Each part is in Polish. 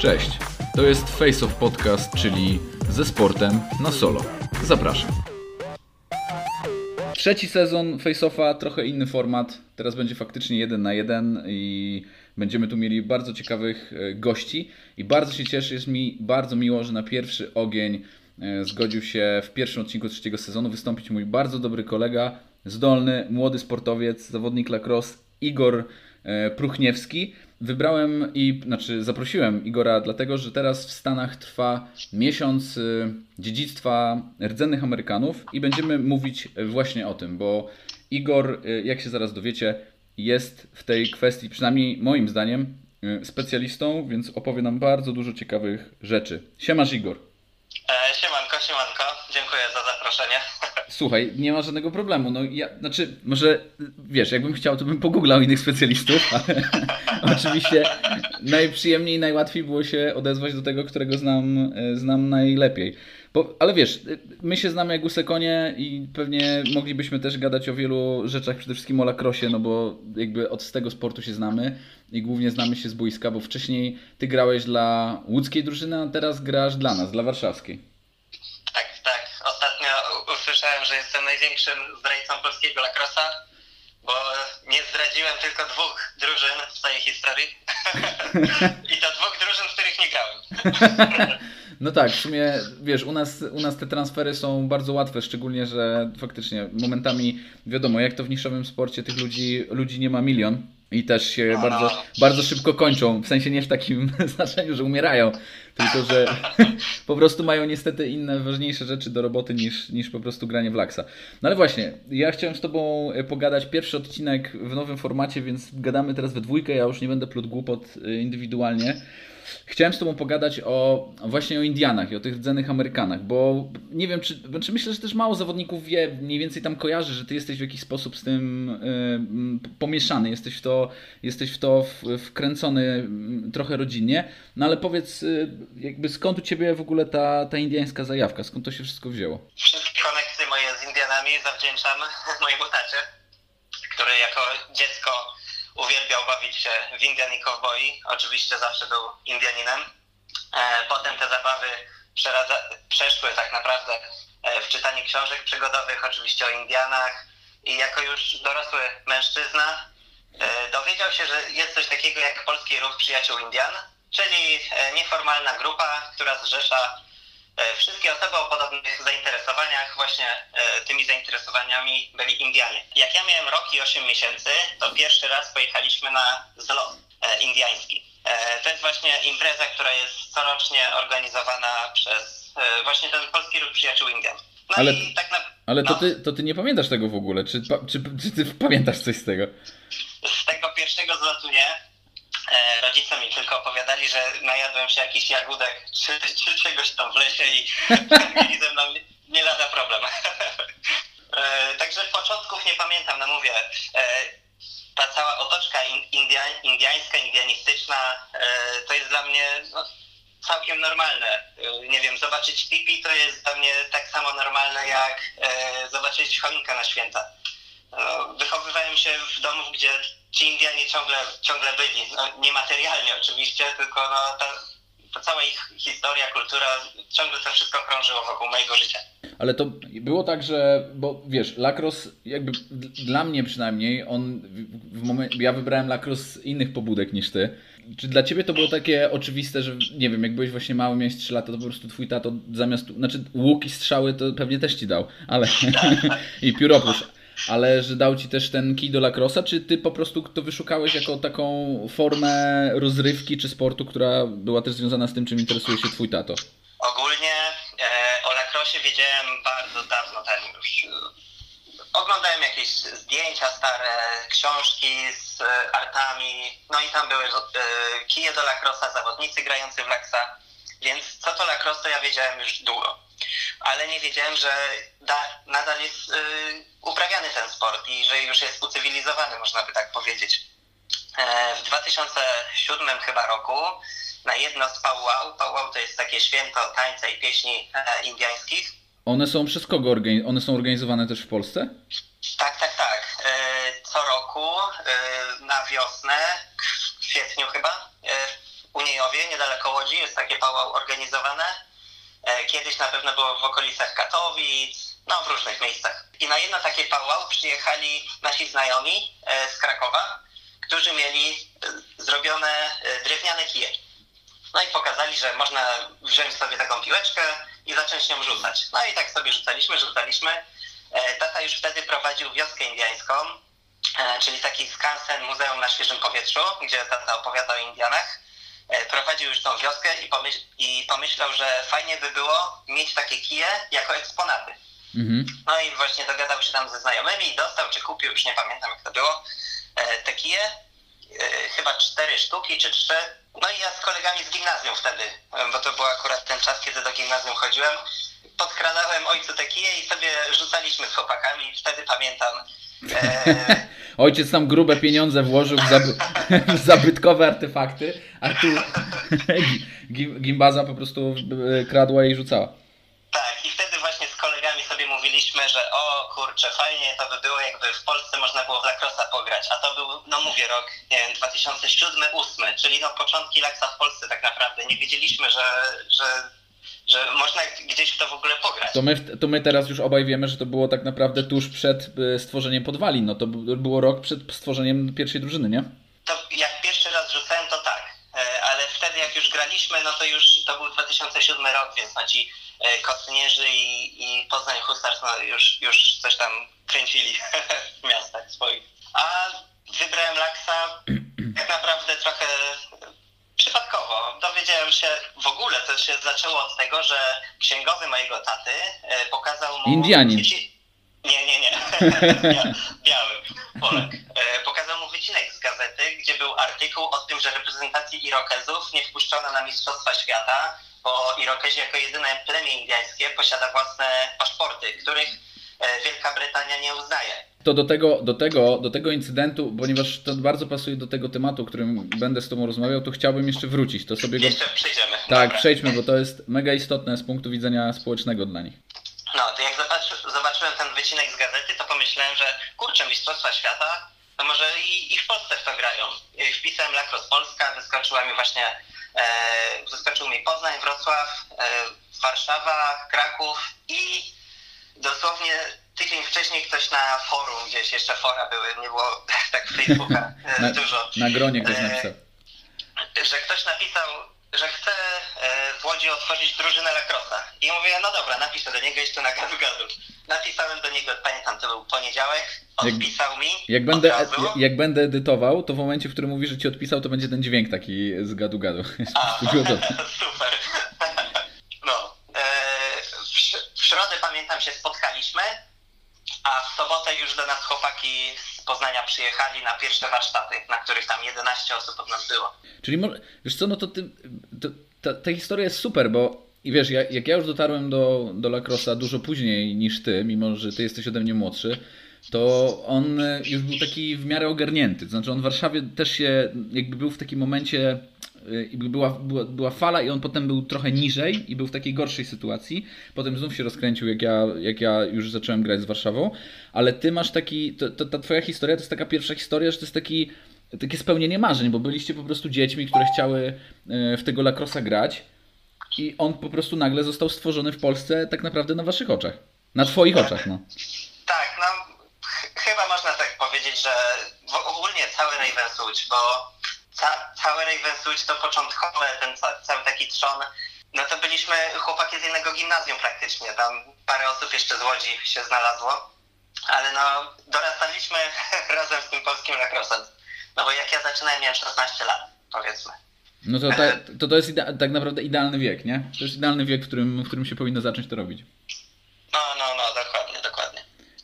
Cześć, to jest Face of Podcast, czyli ze sportem na solo. Zapraszam. Trzeci sezon Face Offa, trochę inny format. Teraz będzie faktycznie jeden na jeden i będziemy tu mieli bardzo ciekawych e, gości. I bardzo się cieszę, jest mi bardzo miło, że na pierwszy ogień e, zgodził się w pierwszym odcinku trzeciego sezonu wystąpić mój bardzo dobry kolega, zdolny, młody sportowiec, zawodnik lacrosse Igor e, Pruchniewski. Wybrałem i, znaczy zaprosiłem Igora dlatego, że teraz w Stanach trwa miesiąc y, dziedzictwa rdzennych Amerykanów i będziemy mówić właśnie o tym, bo Igor, y, jak się zaraz dowiecie, jest w tej kwestii, przynajmniej moim zdaniem, y, specjalistą, więc opowie nam bardzo dużo ciekawych rzeczy. Siemasz Igor. E, siemanko, siemanko. Dziękuję za zaproszenie. Słuchaj, nie ma żadnego problemu. No ja, znaczy, może wiesz, jakbym chciał, to bym pogooglał innych specjalistów, ale oczywiście najprzyjemniej najłatwiej było się odezwać do tego, którego znam, e, znam najlepiej. Bo, ale wiesz, my się znamy jak łuse konie i pewnie moglibyśmy też gadać o wielu rzeczach, przede wszystkim o lakrosie, no bo jakby od tego sportu się znamy i głównie znamy się z boiska, bo wcześniej ty grałeś dla łódzkiej drużyny, a teraz grasz dla nas, dla warszawskiej. Usłyszałem, że jestem największym zdrajcą polskiego lakrosa, bo nie zdradziłem tylko dwóch drużyn w swojej historii. I to dwóch drużyn, w których nie grałem. No tak, w sumie wiesz, u nas, u nas te transfery są bardzo łatwe, szczególnie, że faktycznie momentami wiadomo, jak to w niszowym sporcie tych ludzi, ludzi nie ma milion i też się bardzo, bardzo szybko kończą. W sensie nie w takim znaczeniu, że umierają, tylko że po prostu mają niestety inne, ważniejsze rzeczy do roboty niż, niż po prostu granie w laksa. No ale właśnie, ja chciałem z Tobą e, pogadać. Pierwszy odcinek w nowym formacie, więc gadamy teraz we dwójkę. Ja już nie będę plot głupot e, indywidualnie. Chciałem z Tobą pogadać o właśnie o Indianach i o tych rdzennych Amerykanach, bo nie wiem, czy, czy myślę, że też mało zawodników wie, mniej więcej tam kojarzy, że Ty jesteś w jakiś sposób z tym y, pomieszany, jesteś w to, jesteś w to wkręcony y, trochę rodzinnie, no ale powiedz, y, jakby skąd u Ciebie w ogóle ta, ta indiańska zajawka, skąd to się wszystko wzięło? Wszystkie koneksje moje z Indianami zawdzięczam mojemu tacie, który jako dziecko uwielbiał bawić się w Indian i Cowboy. Oczywiście zawsze był Indianinem. E, Potem te zabawy przeradza- przeszły tak naprawdę e, w czytanie książek przygodowych, oczywiście o Indianach. I jako już dorosły mężczyzna e, dowiedział się, że jest coś takiego jak Polski Ruch Przyjaciół Indian, czyli nieformalna grupa, która zrzesza Wszystkie osoby o podobnych zainteresowaniach, właśnie e, tymi zainteresowaniami byli Indianie. Jak ja miałem rok i 8 miesięcy, to pierwszy raz pojechaliśmy na zlot e, indiański. E, To jest właśnie impreza, która jest corocznie organizowana przez e, właśnie ten Polski Ruch Przyjaciół Indian. No Ale- i tak na... Ale to no, ty, to ty nie pamiętasz tego w ogóle, czy, czy, czy Ty pamiętasz coś z tego? z tego pierwszego zlotu nie. E, Rodzice mi tylko opowiadali, że najadłem się jakiś jagódek czy, czy czegoś tam w lesie i mieli ze mną nie, lada problem. e, także początków nie pamiętam, no mówię. E, ta cała otoczka in, india, indiańska, indianistyczna to jest dla mnie no, całkiem normalne. Nie wiem, zobaczyć pipi to jest dla mnie tak samo normalne jak zobaczyć choinkę na święta. No, wychowywałem się w domu, gdzie ci Indianie ciągle, ciągle byli. No, niematerialnie oczywiście, tylko no, ta, ta cała ich historia, kultura, ciągle to wszystko krążyło wokół mojego życia. Ale to było tak, że, bo wiesz, lacrosse jakby dla mnie przynajmniej, on w, w momencie, ja wybrałem lacrosse z innych pobudek niż ty. Czy dla ciebie to było takie oczywiste, że nie wiem, jak byłeś właśnie mały, miałeś 3 lata, to po prostu twój tato zamiast, znaczy łuk i strzały to pewnie też ci dał, ale i pióropusz. Ale że dał ci też ten kij do lacrosa, czy ty po prostu to wyszukałeś jako taką formę rozrywki czy sportu, która była też związana z tym, czym interesuje się twój tato? Ogólnie e, o lakrosie wiedziałem bardzo dawno temu już. Oglądałem jakieś zdjęcia stare, książki z e, artami, no i tam były e, kije do lakrosa, zawodnicy grający w laksa, więc co to lakros to ja wiedziałem już długo. Ale nie wiedziałem, że da, nadal jest e, uprawiany ten sport i że już jest ucywilizowany, można by tak powiedzieć. E, w 2007 chyba roku na jedno z. Paułał to jest takie święto tańca i pieśni e, indiańskich. One są przez kogo organi- one są organizowane też w Polsce? Tak, tak, tak. E, co roku e, na wiosnę, w kwietniu chyba, e, Uniejowie, niedaleko Łodzi, jest takie pałał organizowane. E, Kiedyś na pewno było w okolicach Katowic, no w różnych miejscach. I na jedno takie pałał przyjechali nasi znajomi e, z Krakowa, którzy mieli e, zrobione drewniane kije. No i pokazali, że można wziąć sobie taką piłeczkę i zacząć nią rzucać. No i tak sobie rzucaliśmy, rzucaliśmy. Tata już wtedy prowadził wioskę indiańską, e, czyli taki skansen, muzeum na świeżym powietrzu, gdzie tata opowiada o Indianach. E, Prowadził już tą wioskę i, pomyśl, i pomyślał, że fajnie by było mieć takie kije jako eksponaty. Mhm. No i właśnie dogadał się tam ze znajomymi i dostał, czy kupił, już nie pamiętam jak to było, e, te kije. E, chyba cztery sztuki czy trzy. No i ja z kolegami z gimnazjum wtedy, bo to był akurat ten czas, kiedy do gimnazjum chodziłem, podkradałem ojcu te kije i sobie rzucaliśmy z chłopakami. Wtedy pamiętam. E, Ojciec tam grube pieniądze włożył w, zaby w zabytkowe artefakty, a tu Gim- Gimbaza po prostu e, kradła i rzucała. Tak, i wtedy właśnie z kolegami sobie mówiliśmy, że o kurczę, fajnie to by było, jakby w Polsce można było w Lacrosa pograć. A to był, no mówię, rok, nie wiem, 2007-2008, czyli no początki Laksa w Polsce tak naprawdę. Nie wiedzieliśmy, że, że, że można gdzieś w to w ogóle pograć. To my, to my teraz już obaj wiemy, że to było tak naprawdę tuż przed e, stworzeniem podwalin. No to było rok przed stworzeniem pierwszej drużyny, nie? To jak pierwszy raz rzucałem, to tak. E, Ale wtedy jak już graliśmy, no to już to był 2007 rok, więc no ci e, Kosnierzy i, i Poznań Husarz no już, już coś tam kręcili w miastach swoich. A wybrałem Laksa tak naprawdę trochę przypadkowo. Dowiedziałem się, w ogóle to się zaczęło od tego, że księgowy mojego taty e, pokazał mu... Indianin. wyci- Nie, nie, nie. Bia- Biały. Polak. E, Pokazał mu wycinek z gazety, gdzie był artykuł o tym, że reprezentacji Irokezów nie wpuszczono na Mistrzostwa Świata, bo Irokezi jako jedyne plemię indyjskie posiada własne paszporty, których Wielka Brytania nie uznaje. To do tego, do, tego, do tego incydentu, ponieważ to bardzo pasuje do tego tematu, o którym będę z Tobą rozmawiał, to chciałbym jeszcze wrócić. To sobie go... Jeszcze przyjdziemy. Tak, Dobra. przejdźmy, bo to jest mega istotne z punktu widzenia społecznego dla nich. No, to jak zobaczy, zobaczyłem ten wycinek z gazety, to pomyślałem, że kurczę, Mistrzostwa Świata, to może i, i w Polsce w to grają. Wpisałem Lacrosse Polska, wyskoczyła mi właśnie, e, wyskoczył mi Poznań, Wrocław, e, Warszawa, Kraków i dosłownie tydzień wcześniej ktoś na forum, gdzieś jeszcze fora były, nie było tak Facebooka e, Na, dużo na gronie ktoś E, napisał. że ktoś napisał, że chce e, w Łodzi otworzyć drużynę lacrossa. I mówię, no dobra, napiszę do niego jeszcze na gadu gadu. Napisałem do niego, pamiętam, to był poniedziałek, odpisał mi. Jak będę, od razu. jak będę edytował, to w momencie, w którym mówisz, że ci odpisał, to będzie ten dźwięk taki z gadu gadu. A, super. Środę pamiętam się spotkaliśmy, a w sobotę już do nas chłopaki z Poznania przyjechali na pierwsze warsztaty, na których tam 11 osób od nas było. Czyli może, wiesz co, no to, ty, to ta, ta historia jest super, bo i wiesz, ja, jak ja już dotarłem do, do Lacrossa dużo później niż ty, mimo że ty jesteś ode mnie młodszy, to on e, już był taki w miarę ogarnięty. To znaczy on w Warszawie też się jakby był w takim momencie, e, jakby była, była, była fala i on potem był trochę niżej i był w takiej gorszej sytuacji. Potem znów się rozkręcił, jak ja, jak ja już zacząłem grać z Warszawą. Ale ty masz taki, to, to, ta twoja historia to jest taka pierwsza historia, że to jest taki takie spełnienie marzeń, bo byliście po prostu dziećmi, które chciały e, w tego lacrossa grać i on po prostu nagle został stworzony w Polsce tak naprawdę na waszych oczach. Na twoich oczach, no. Tak, no ch- chyba można tak powiedzieć, że w- ogólnie cały Ravenswood, bo ca- cały Ravenswood to początkowe, ten ca- cały taki trzon, no to byliśmy chłopaki z jednego gimnazjum praktycznie, tam parę osób jeszcze z Łodzi się znalazło, ale no dorastaliśmy razem z tym polskim lacrossem, no bo jak ja zaczynałem miałem 16 lat, powiedzmy. No to, ta, to, to jest tak naprawdę idealny wiek, nie? To jest idealny wiek, w którym, w którym się powinno zacząć to robić. No, no, no, dokładnie.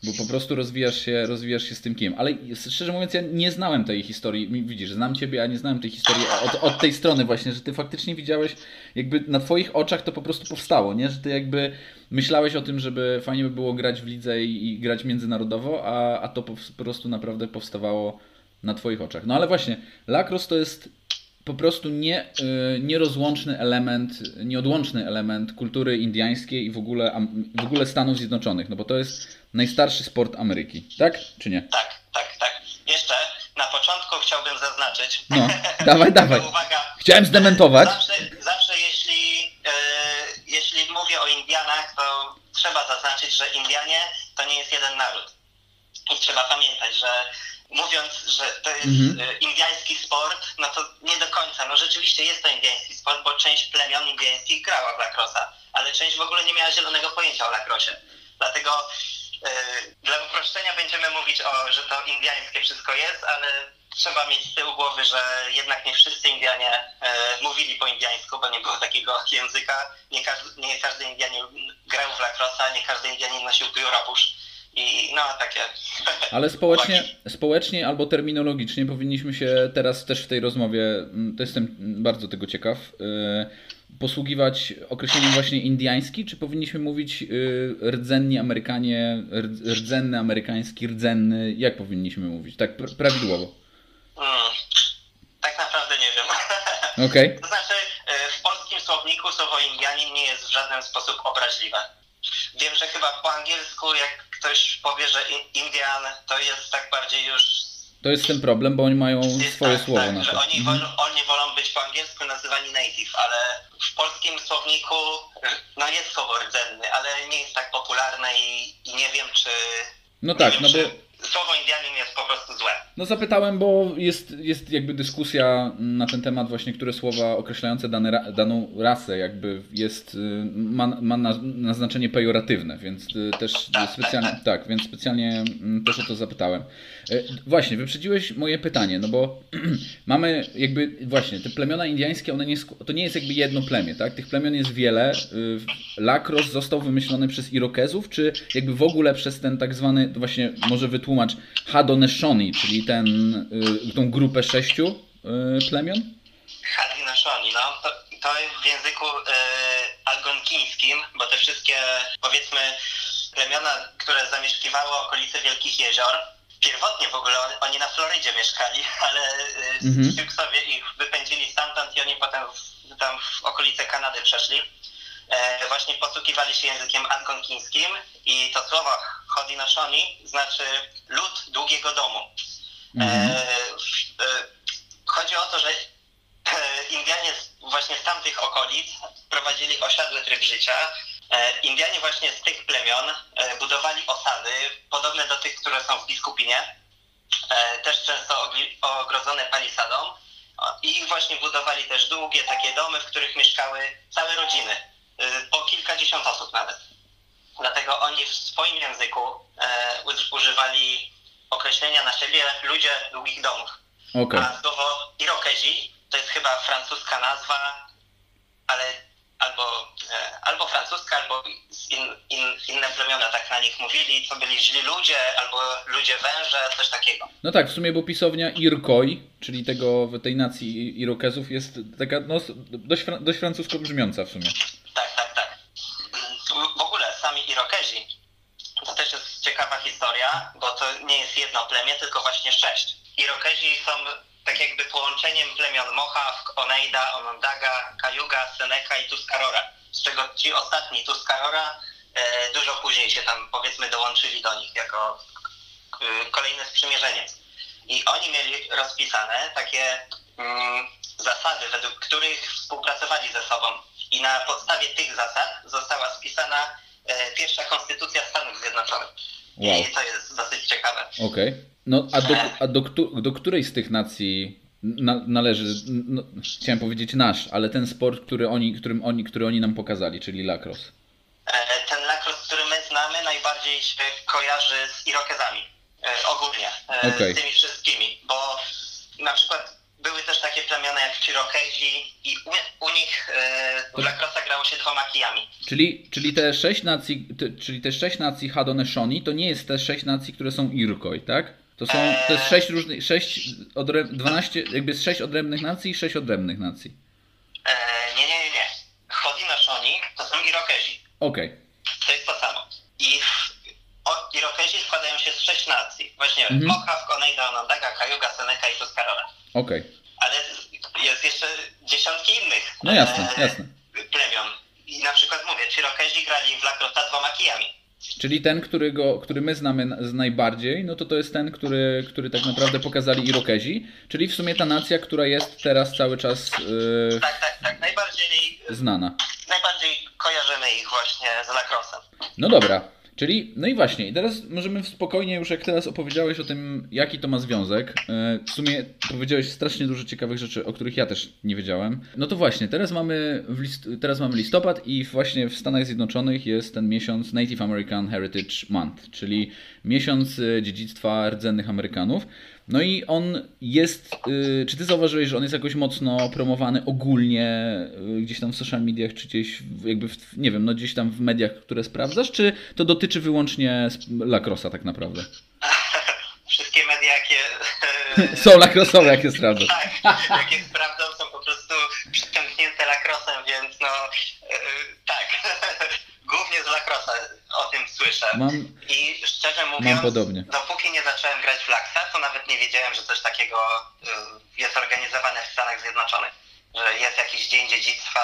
Bo po prostu rozwijasz się, rozwijasz się z tym kim. Ale szczerze mówiąc, ja nie znałem tej historii. Widzisz, znam ciebie, a nie znałem tej historii od, od tej strony właśnie, że ty faktycznie widziałeś, jakby na twoich oczach to po prostu powstało, nie? Że ty jakby myślałeś o tym, żeby fajnie by było grać w lidze i, i grać międzynarodowo, a, a to po, prostu naprawdę powstawało na twoich oczach. No ale właśnie, lacrosse to jest po prostu nie, y, nierozłączny element, nieodłączny element kultury indyjskiej i w ogóle, w ogóle Stanów Zjednoczonych, no bo to jest najstarszy sport Ameryki, tak? Czy nie? Tak, tak, tak. Jeszcze na początku chciałbym zaznaczyć. No, dawaj, dawaj. Uwaga, Chciałem zdementować. Zawsze, zawsze jeśli, e, jeśli mówię o Indianach, to trzeba zaznaczyć, że Indianie to nie jest jeden naród. I trzeba pamiętać, że mówiąc, że to jest Mhm. e, indiański sport, no to nie do końca. No rzeczywiście jest to indiański sport, bo część plemion indiańskich grała w lacrosa, ale część w ogóle nie miała zielonego pojęcia o lacrosie. Dlatego dla uproszczenia będziemy mówić o, że to indiańskie wszystko jest, ale trzeba mieć z tyłu głowy, że jednak nie wszyscy Indianie e, mówili po indiańsku, bo nie było takiego języka. Nie każdy, nie każdy Indianin grał w lacrosa, nie każdy Indianin nosił pióropusz. No takie. Ale społecznie, społecznie albo terminologicznie powinniśmy się teraz też w tej rozmowie, mm, to jestem bardzo tego ciekaw, yy, posługiwać określeniem właśnie indiański, czy powinniśmy mówić yy, rdzenni Amerykanie, rdz- rdzenny amerykański, rdzenny, jak powinniśmy mówić? Tak pr- prawidłowo. Mm, tak naprawdę nie wiem. Okej. To znaczy, e, w polskim słowniku słowo Indianin nie jest w żaden sposób obraźliwe. Wiem, że chyba po angielsku, jak ktoś powie, że in- Indian, to jest tak bardziej już. To jest ten problem, bo oni mają swoje tak, słowo tak, na to. oni, Mhm. wolą, oni wolą być po angielsku nazywani native, ale w polskim słowniku no jest słowo rdzenny, ale nie jest tak popularne i, i nie wiem, czy. No tak, wiem, no czy bo Słowo Indianin jest po prostu złe. No zapytałem, bo jest, jest jakby dyskusja na ten temat właśnie, które słowa określające dane, daną rasę jakby jest, y, ma, ma na, na znaczenie pejoratywne, więc y, też specjalnie, tak, więc specjalnie mm, też o to zapytałem. Y, Właśnie, wyprzedziłeś moje pytanie, no bo mamy jakby, właśnie, te plemiona indiańskie, one nie, to nie jest jakby jedno plemię, tak? Tych plemion jest wiele. Lakros został wymyślony przez Irokezów, czy jakby w ogóle przez ten tak zwany, właśnie może Hadoneshawnee, czyli ten, y, tą grupę sześciu y, plemion? Hadinashoni, no to, to w języku e, algonkińskim, bo te wszystkie powiedzmy plemiona, które zamieszkiwały okolice Wielkich Jezior, pierwotnie w ogóle on, oni na Florydzie mieszkali, ale e, Mhm. Ich wypędzili stamtąd i oni potem w, tam w okolice Kanady przeszli. E, właśnie posługiwali się językiem algonkińskim i to słowo Haudenosaunee znaczy lud długiego domu. Mhm. E, w- e, chodzi o to, że e, Indianie właśnie z tamtych okolic prowadzili osiadły tryb życia. Indianie właśnie z tych plemion budowali osady podobne do tych, które są w Biskupinie, też często ogrodzone palisadą. I ich właśnie budowali też długie takie domy, w których mieszkały całe rodziny, po kilkadziesiąt osób nawet. Dlatego oni w swoim języku e, uż- używali określenia na siebie ludzie długich domów. Okej. A słowo Irokezi to jest chyba francuska nazwa, ale albo, e, albo francuska, albo in, in, inne plemiona tak na nich mówili, co byli źli ludzie, albo ludzie węże, coś takiego. No tak, w sumie bo pisownia Irkoi, czyli tego, tej nacji Irokezów jest taka no, dość, dość francusko brzmiąca w sumie. Tak, tak, tak. W- Irokezi to też jest ciekawa historia, bo to nie jest jedno plemię, tylko właśnie sześć. Irokezi są tak jakby połączeniem plemion Mohawk, Oneida, Onondaga, Cayuga, Seneca i Tuscarora. Z czego ci ostatni Tuscarora e, dużo później się tam powiedzmy dołączyli do nich jako e, kolejne sprzymierzeniec. I oni mieli rozpisane takie mm, zasady, według których współpracowali ze sobą. I na podstawie tych zasad została spisana pierwsza konstytucja Stanów Zjednoczonych. Wow. I to jest dosyć ciekawe. Okej. No a, do, a do, do której z tych nacji na, należy, no, chciałem powiedzieć nasz, ale ten sport, który oni, którym oni, który oni nam pokazali, czyli lacrosse? E, Ten lacrosse, który my znamy, najbardziej się kojarzy z Irokezami. E, ogólnie. E, Okej. Z tymi wszystkimi. Bo na przykład były też takie plemiona jak Cherokezi i u, u nich e, lacrosse grało się dwoma kijami. Czyli, czyli te sześć nacji, te, czyli te sześć nacji Hadoneshawnee to nie jest te sześć nacji, które są Irkoi, tak? To są, to jest sześć różnych, sześć, odre, 12, jakby z sześć odrębnych nacji i sześć odrębnych nacji. E, nie, nie, nie, nie. Haudenosaunee to są Irokezi. Okej. To jest to samo. I o, Irokezi składają się z sześć nacji. Właśnie Mhm. Mohawk, Oneida, Onondaga, Cayuga, Seneca i Tuscarora. Okej. Ale jest jeszcze dziesiątki innych No jasne, e, jasne. plemion. I na przykład mówię, Cherokezi grali w Lacrosse dwoma kijami. Czyli ten, którego, który my znamy z najbardziej, no to to jest ten, który, który tak naprawdę pokazali Irokezi, czyli w sumie ta nacja, która jest teraz cały czas yy, Tak, tak, tak. Najbardziej, znana. najbardziej kojarzymy ich właśnie z lacrossem. No dobra, czyli, no i właśnie, i teraz możemy spokojnie już, jak teraz opowiedziałeś o tym, jaki to ma związek, e, w sumie powiedziałeś strasznie dużo ciekawych rzeczy, o których ja też nie wiedziałem. No to właśnie, teraz mamy, list, teraz mamy listopad i właśnie w Stanach Zjednoczonych jest ten miesiąc Native American Heritage Month, czyli miesiąc e, dziedzictwa rdzennych Amerykanów. No i on jest, y, czy ty zauważyłeś, że on jest jakoś mocno promowany ogólnie y, gdzieś tam w social mediach, czy gdzieś w- jakby, w, nie wiem, no gdzieś tam w mediach, które sprawdzasz, czy to dotyczy wyłącznie lacrossa tak naprawdę? Wszystkie media, jakie, Są lacrossowe, jak jest prawda. tak, jakie sprawdzą, są po prostu przyciągnięte lacrossem, więc no e, tak, głównie z tym słyszę. Mam, I szczerze mówiąc, podobnie. dopóki nie zacząłem grać w Laxa, to nawet nie wiedziałem, że coś takiego y, jest organizowane w Stanach Zjednoczonych. Że jest jakiś dzień dziedzictwa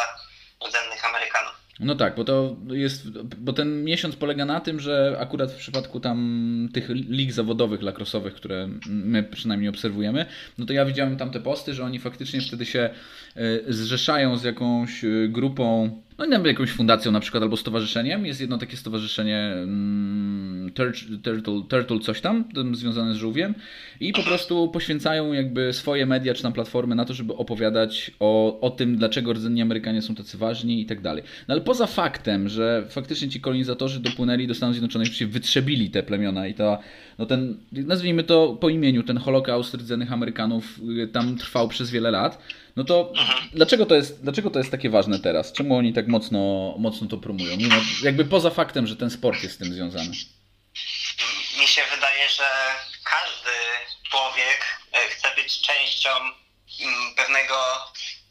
rdzennych Amerykanów. no tak, bo to jest, bo ten miesiąc polega na tym, że akurat w przypadku tam tych lig zawodowych lacrossowych, które my przynajmniej obserwujemy, no to ja widziałem tam te posty, że oni faktycznie wtedy się zrzeszają z jakąś y, grupą, no nie wiem, jakąś fundacją na przykład albo stowarzyszeniem. Jest jedno takie stowarzyszenie mm, Tur- Turtle, Turtle coś tam, związane z żółwiem i po prostu poświęcają jakby swoje media czy tam platformy na to, żeby opowiadać o, o tym, dlaczego rdzenni Amerykanie są tacy ważni i tak dalej. No ale poza faktem, że faktycznie ci kolonizatorzy dopłynęli do Stanów Zjednoczonych, się wytrzebili te plemiona i to, no ten, nazwijmy to po imieniu, ten holokaust rdzennych Amerykanów y, tam trwał przez wiele lat, no to dlaczego to jest, dlaczego to jest takie ważne teraz? Czemu oni tak mocno, mocno to promują? Mimo, jakby poza faktem, że ten sport jest z tym związany. Mi się wydaje, że każdy człowiek e, chce być częścią mm, pewnego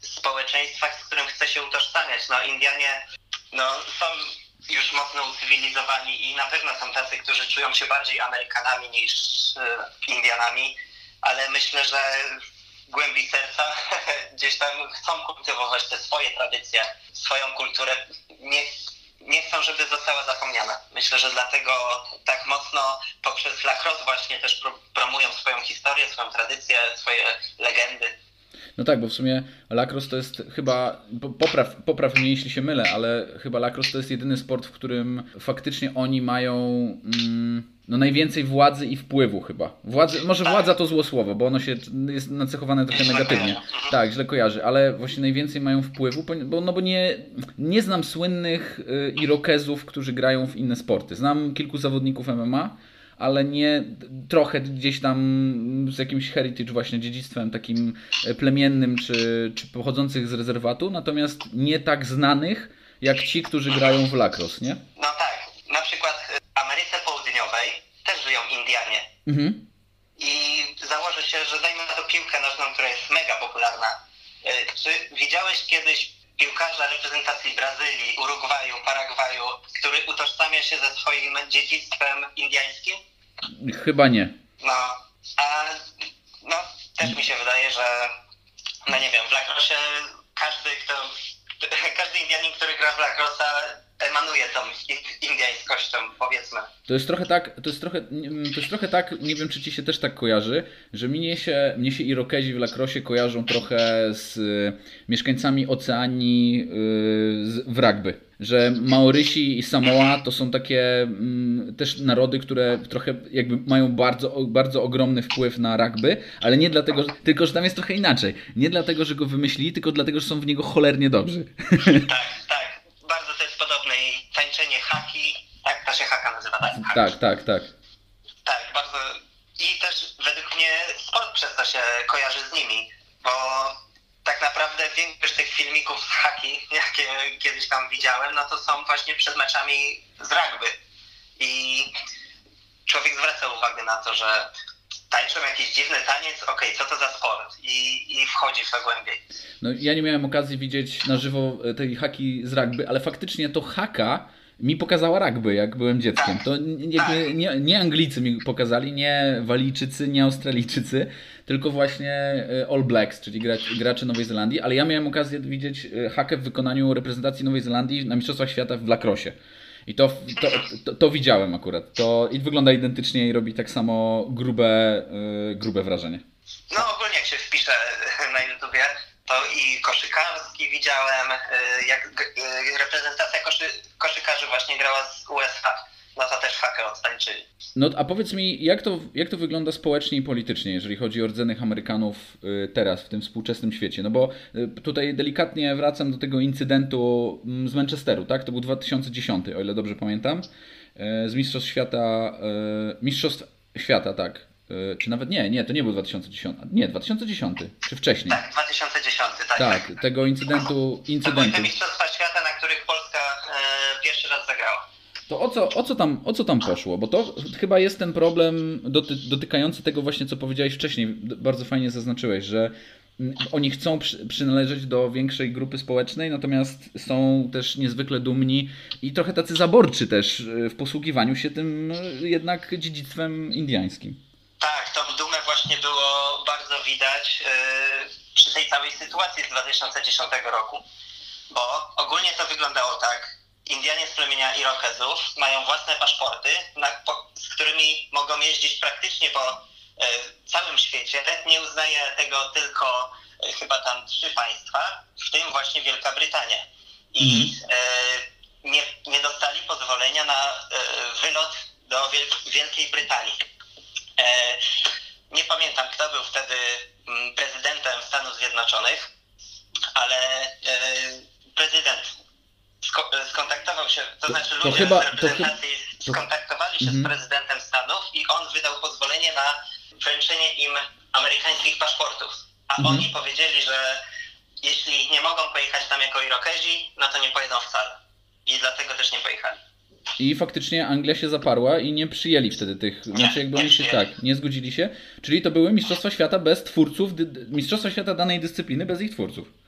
społeczeństwa, z którym chce się utożsamiać. No Indianie no, są już mocno ucywilizowani i na pewno są tacy, którzy czują się bardziej Amerykanami niż e, Indianami, ale myślę, że głębi serca gdzieś tam chcą kultywować te swoje tradycje, swoją kulturę. Nie, nie chcą, żeby została zapomniana. Myślę, że dlatego tak mocno poprzez lacrosse właśnie też pro, promują swoją historię, swoją tradycję, swoje legendy. No tak, bo w sumie lacrosse to jest chyba, po- popraw, popraw mnie jeśli się mylę, ale chyba lacrosse to jest jedyny sport, w którym faktycznie oni mają mm, no najwięcej władzy i wpływu chyba. Władzy, może władza to złe słowo, bo ono się jest nacechowane trochę Źle negatywnie. kojarzy. Mhm. Tak, źle kojarzy, ale właśnie najwięcej mają wpływu, bo, no bo nie, nie znam słynnych y, irokezów, którzy grają w inne sporty. Znam kilku zawodników MMA, ale nie trochę gdzieś tam z jakimś heritage właśnie dziedzictwem takim e, plemiennym czy, czy pochodzących z rezerwatu, natomiast nie tak znanych jak ci, którzy grają w lacrosse, nie? No tak, na przykład Ameryce Południowej też żyją Indianie. Mhm. I założę się, że dajmy na to piłkę nożną, która jest mega popularna. Y, Czy widziałeś kiedyś piłkarza reprezentacji Brazylii, Urugwaju, Paragwaju, który utożsamia się ze swoim dziedzictwem indiańskim? Chyba nie. No, a no, też mi się wydaje, że no nie wiem, w lacrosse każdy, kto, każdy Indianin, który gra w lacrosse emanuje tą in- indiańskością, powiedzmy. To jest trochę tak, to jest trochę, to jest trochę tak, nie wiem czy ci się też tak kojarzy, że mnie się, mnie się Irokezi w Lacrosie kojarzą trochę z y, mieszkańcami Oceanii y, w rugby. Że Maorysi i Samoa to są takie mm, też narody, które trochę jakby mają bardzo, bardzo ogromny wpływ na rugby, ale nie dlatego, tylko że tam jest trochę inaczej. Nie dlatego, że go wymyślili, tylko dlatego, że są w niego cholernie dobrzy. Tak, tak. Bardzo to jest podobne tańczenie haki, tak to się haka nazywa, tak? Haki. Tak, tak, tak. Tak, bardzo. I też według mnie sport przez to się kojarzy z nimi, bo tak naprawdę większość tych filmików z haki, jakie kiedyś tam widziałem, no to są właśnie przed meczami z rugby. I człowiek zwraca uwagę na to, że tańczą jakiś dziwny taniec, okej, co to za sport? I, I wchodzi w to głębiej. No, ja nie miałem okazji widzieć na żywo e, tej haki z rugby, ale faktycznie to haka mi pokazała rugby, jak byłem dzieckiem. To n- jakby nie, nie Anglicy mi pokazali, nie Walijczycy, nie Australijczycy, tylko właśnie e, All Blacks, czyli gracz, gracze Nowej Zelandii, ale ja miałem okazję widzieć e, hakę w wykonaniu reprezentacji Nowej Zelandii na Mistrzostwach Świata w lacrosse. I to, to, to, to widziałem akurat. To i wygląda identycznie i robi tak samo grube, yy, grube wrażenie. No ogólnie jak się wpisze na YouTubie, to i koszykarski widziałem, y, jak y, reprezentacja koszy, koszykarzy właśnie grała z USA. No to też hakę odtańczyli. No a powiedz mi, jak to, jak to wygląda społecznie i politycznie, jeżeli chodzi o rdzennych Amerykanów y, teraz, w tym współczesnym świecie? No bo tutaj delikatnie wracam do tego incydentu mm, z Manchesteru, tak? To był 2010, o ile dobrze pamiętam. Z Mistrzostw Świata, Mistrzostw Świata, tak, czy nawet nie, nie, to nie był 2010. Nie, 2010, czy wcześniej. Tak, 2010, tak. Tak, tego incydentu. incydentu. To były Mistrzostwa Świata, na których Polska e, pierwszy raz zagrała. To o co, o, co tam, o co tam poszło? Bo to chyba jest ten problem doty, dotykający tego właśnie, co powiedziałeś wcześniej. Bardzo fajnie zaznaczyłeś, że oni chcą przy, przynależeć do większej grupy społecznej, natomiast są też niezwykle dumni i trochę tacy zaborczy też e, w posługiwaniu się tym e, jednak dziedzictwem indiańskim. Tak, tą dumę właśnie było bardzo widać yy, przy tej całej sytuacji z 2010 roku. Bo ogólnie to wyglądało tak. Indianie z plemienia Irokezów mają własne paszporty, na, po, z którymi mogą jeździć praktycznie po y, całym świecie. Nie uznaje tego tylko y, chyba tam trzy państwa, w tym właśnie Wielka Brytania. I y, nie, nie dostali pozwolenia na wylot do Wielkiej Brytanii. E, nie pamiętam, kto był wtedy mm, prezydentem Stanów Zjednoczonych, ale e, prezydent skontaktował się, to znaczy ludzie to chyba, z reprezentacji to, skontaktowali się z mhm. prezydentem Stanów i on wydał pozwolenie na wręczenie im amerykańskich paszportów. A mhm. oni powiedzieli, że jeśli nie mogą pojechać tam jako Irokezi, no to nie pojedą wcale. I dlatego też nie pojechali. I faktycznie Anglia się zaparła i nie przyjęli wtedy tych. Znaczy, jakby oni się tak, nie zgodzili się. Czyli to były Mistrzostwa Świata bez twórców, Mistrzostwa Świata danej dyscypliny bez ich twórców.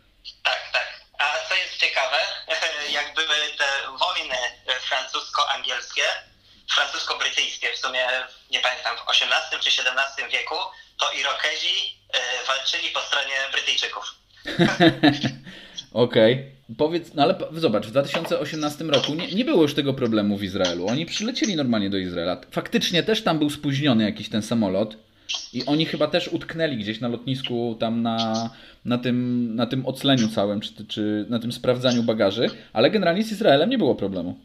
Francusko-angielskie, francusko-brytyjskie, w sumie nie pamiętam, w XVIII czy XVII wieku, to Irokezi e, walczyli po stronie Brytyjczyków. Okej. Okay. Powiedz, no ale zobacz, w 2018 roku nie, nie było już tego problemu w Izraelu. Oni przylecieli normalnie do Izraela. Faktycznie też tam był spóźniony jakiś ten samolot. I oni chyba też utknęli gdzieś na lotnisku, tam na, na, tym, na tym ocleniu całym, czy, czy na tym sprawdzaniu bagaży, ale generalnie z Izraelem nie było problemu.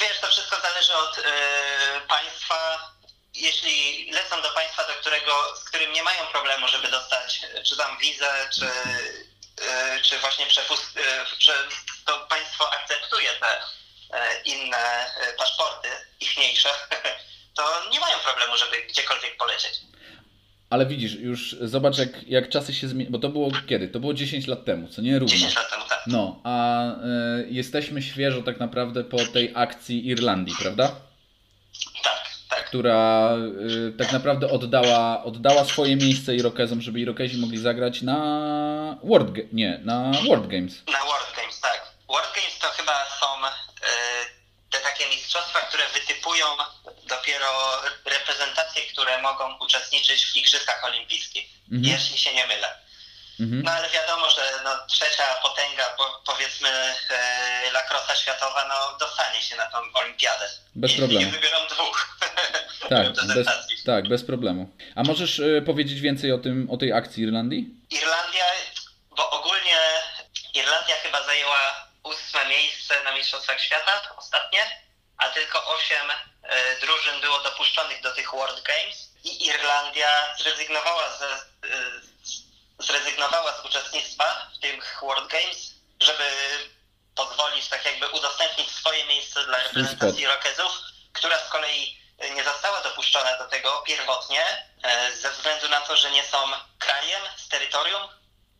Wiesz, to wszystko zależy od yy, państwa. Jeśli lecą do państwa, do którego, z którym nie mają problemu, żeby dostać czy tam wizę, czy E, czy właśnie przepust, e, że to państwo akceptuje te e, inne paszporty, ichniejsze, to nie mają problemu, żeby gdziekolwiek polecieć. Ale widzisz, już zobacz jak, jak czasy się zmieniają, bo to było kiedy? To było 10 lat temu, co nie równo. 10 lat temu, tak. No, a y, jesteśmy świeżo tak naprawdę po tej akcji Irlandii, prawda? Która y, tak naprawdę oddała, oddała swoje miejsce Irokezom, żeby Irokezi mogli zagrać na World, nie, na World Games. Na World Games, tak. World Games to chyba są y, te takie mistrzostwa, które wytypują dopiero reprezentacje, które mogą uczestniczyć w Igrzyskach Olimpijskich, mhm. jeśli się nie mylę. Mhm. No ale wiadomo, że no, trzecia potęga, po, powiedzmy e, lakrosa światowa, no dostanie się na tą olimpiadę. Bez problemu. Nie wybiorą dwóch. Tak, bez, tak, bez problemu. A możesz y, powiedzieć więcej o, tym, o tej akcji Irlandii? Irlandia, bo ogólnie Irlandia chyba zajęła ósme miejsce na Mistrzostwach Świata ostatnie, a tylko osiem y, drużyn było dopuszczonych do tych World Games i Irlandia zrezygnowała ze, y, zrezygnowała z uczestnictwa w tych World Games, żeby pozwolić tak jakby udostępnić swoje miejsce dla reprezentacji Rokezów, która z kolei nie została dopuszczona do tego pierwotnie e, ze względu na to, że nie są krajem z terytorium.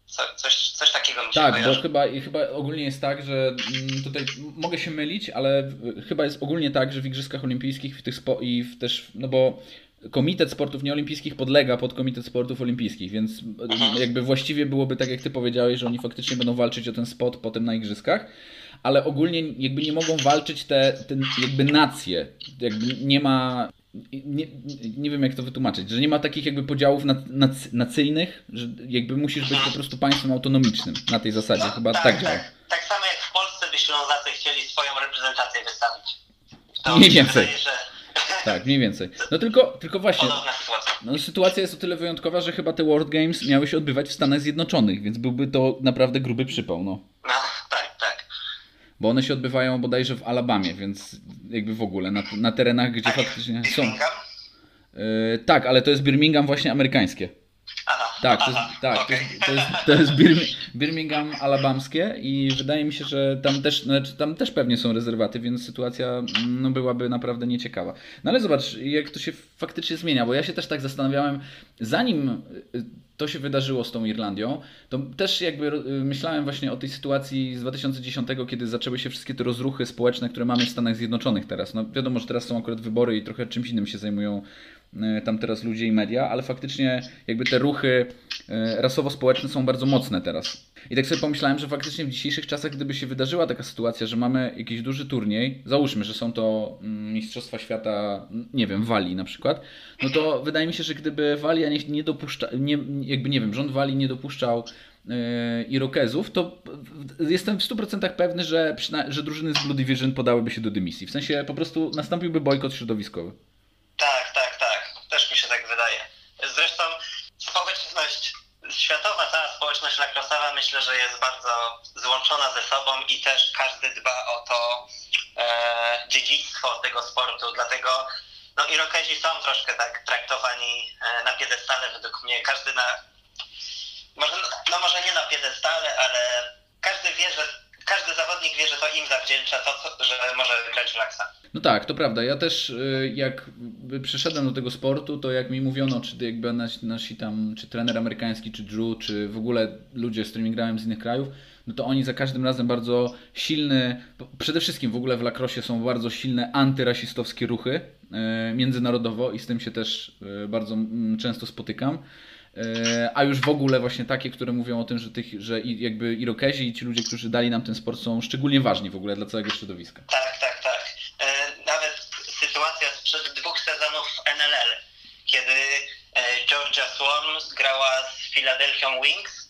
Co, coś, coś takiego mi się Tak, bo chyba, chyba ogólnie jest tak, że mm, tutaj mogę się mylić, ale chyba jest ogólnie tak, że w Igrzyskach Olimpijskich w tych spo, i w też, no bo Komitet Sportów Nieolimpijskich podlega pod Komitet Sportów Olimpijskich, więc mhm. jakby właściwie byłoby tak, jak ty powiedziałeś, że oni faktycznie będą walczyć o ten spot potem na Igrzyskach ale ogólnie jakby nie mogą walczyć te, te jakby nacje. Jakby nie ma nie, nie wiem jak to wytłumaczyć, że nie ma takich jakby podziałów nac, nacyjnych, że jakby musisz być po prostu państwem autonomicznym na tej zasadzie, no, chyba tak, tak działa. Tak, tak samo jak w Polsce by Ślązacy chcieli swoją reprezentację wystawić. To się więcej. wydaje, że Tak, mniej więcej. No tylko, tylko właśnie, Podobna sytuacja. no, sytuacja jest o tyle wyjątkowa, że chyba te World Games miały się odbywać w Stanach Zjednoczonych, więc byłby to naprawdę gruby przypał, no. No, tak, tak. Bo one się odbywają bodajże w Alabamie, więc jakby w ogóle na, na terenach, gdzie faktycznie są. Birmingham? Yy, tak, ale to jest Birmingham właśnie amerykańskie. Aha, Tak, to aha, jest, tak, to okej. jest, to jest, to jest Birmi- Birmingham alabamskie i wydaje mi się, że tam też, znaczy, tam też pewnie są rezerwaty, więc sytuacja no, byłaby naprawdę nieciekawa. No ale zobacz, jak to się faktycznie zmienia, bo ja się też tak zastanawiałem, zanim y, to się wydarzyło z tą Irlandią, to też jakby y, myślałem właśnie o tej sytuacji z 2010, kiedy zaczęły się wszystkie te rozruchy społeczne, które mamy w Stanach Zjednoczonych teraz. No wiadomo, że teraz są akurat wybory i trochę czymś innym się zajmują tam teraz ludzie i media, ale faktycznie jakby te ruchy y, rasowo-społeczne są bardzo mocne teraz. I tak sobie pomyślałem, że faktycznie w dzisiejszych czasach, gdyby się wydarzyła taka sytuacja, że mamy jakiś duży turniej, załóżmy, że są to mm, Mistrzostwa Świata, nie wiem, Walii na przykład, no to wydaje mi się, że gdyby Walia nie, nie dopuszcza, nie, jakby nie wiem, rząd Walii nie dopuszczał yy, Irokezów, to jestem w 100% pewny, że, że drużyny z Blue Division podałyby się do dymisji. W sensie po prostu nastąpiłby bojkot środowiskowy. Tak, tak, tak. Też mi się tak wydaje. Zresztą społeczność światowa, cała społeczność lakrosowa myślę, że jest bardzo ze sobą i też każdy dba o to e, dziedzictwo tego sportu, dlatego no Irokezi są troszkę tak traktowani e, na piedestale według mnie. Każdy na, może, no może nie na piedestale, ale każdy wie, że każdy zawodnik wie, że to im zawdzięcza to, że może wygrać Laksa. No tak, to prawda. Ja też y, jak przyszedłem do tego sportu, to jak mi mówiono, czy jakby nasi, nasi tam, czy trener amerykański, czy Drew, czy w ogóle ludzie, z którymi grałem z innych krajów, no to oni za każdym razem bardzo silny, przede wszystkim w ogóle w lakrosie są bardzo silne antyrasistowskie ruchy y, międzynarodowo i z tym się też y, bardzo mm, często spotykam. Y, A już w ogóle właśnie takie, które mówią o tym, że, tych, że jakby Irokezi i ci ludzie, którzy dali nam ten sport są szczególnie ważni w ogóle dla całego środowiska. Tak, tak, tak. E, nawet sytuacja sprzed dwóch sezonów NLL, kiedy e, Georgia Swarm grała z Philadelphia Wings e,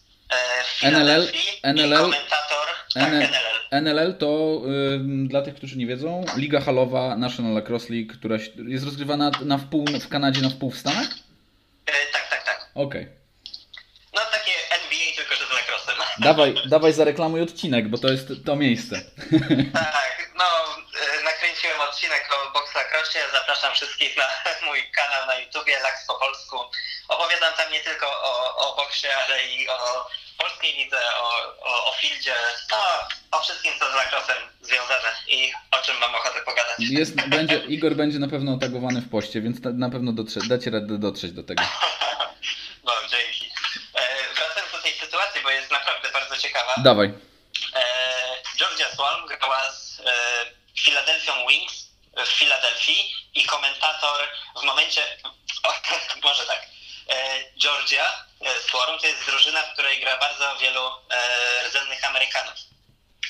NLL i NLL komentator, tak, NL NLL. NLL to ym, dla tych, którzy nie wiedzą, Liga Halowa National Lacrosse League, która jest rozgrywana na wpół w Kanadzie, na wpół w Stanach? E, tak, tak, tak. Okej. No takie NBA, tylko że z lacrossem. Dawaj, dawaj zareklamuj odcinek, bo to jest to miejsce. Tak, no e, nakręciłem odcinek o box lacrosse, zapraszam wszystkich na mój kanał na YouTubie, Laks po polsku. Opowiadam tam nie tylko o, o boksie, ale i o polskiej lidze, o, o, o fieldzie, no o wszystkim co z lacrossem związane i o czym mam ochotę pogadać. Jest, będzie, Igor będzie na pewno otagowany w poście, więc na pewno dotrze, dacie radę dotrzeć do tego. No, dzięki. E, wracając do tej sytuacji, bo jest naprawdę bardzo ciekawa. Dawaj. E, Georgia Swarm grała z e, Philadelphia Wings w Filadelfii i komentator w momencie, o, może tak, Georgia e, Swarm to jest drużyna, w której gra bardzo wielu e, rdzennych Amerykanów.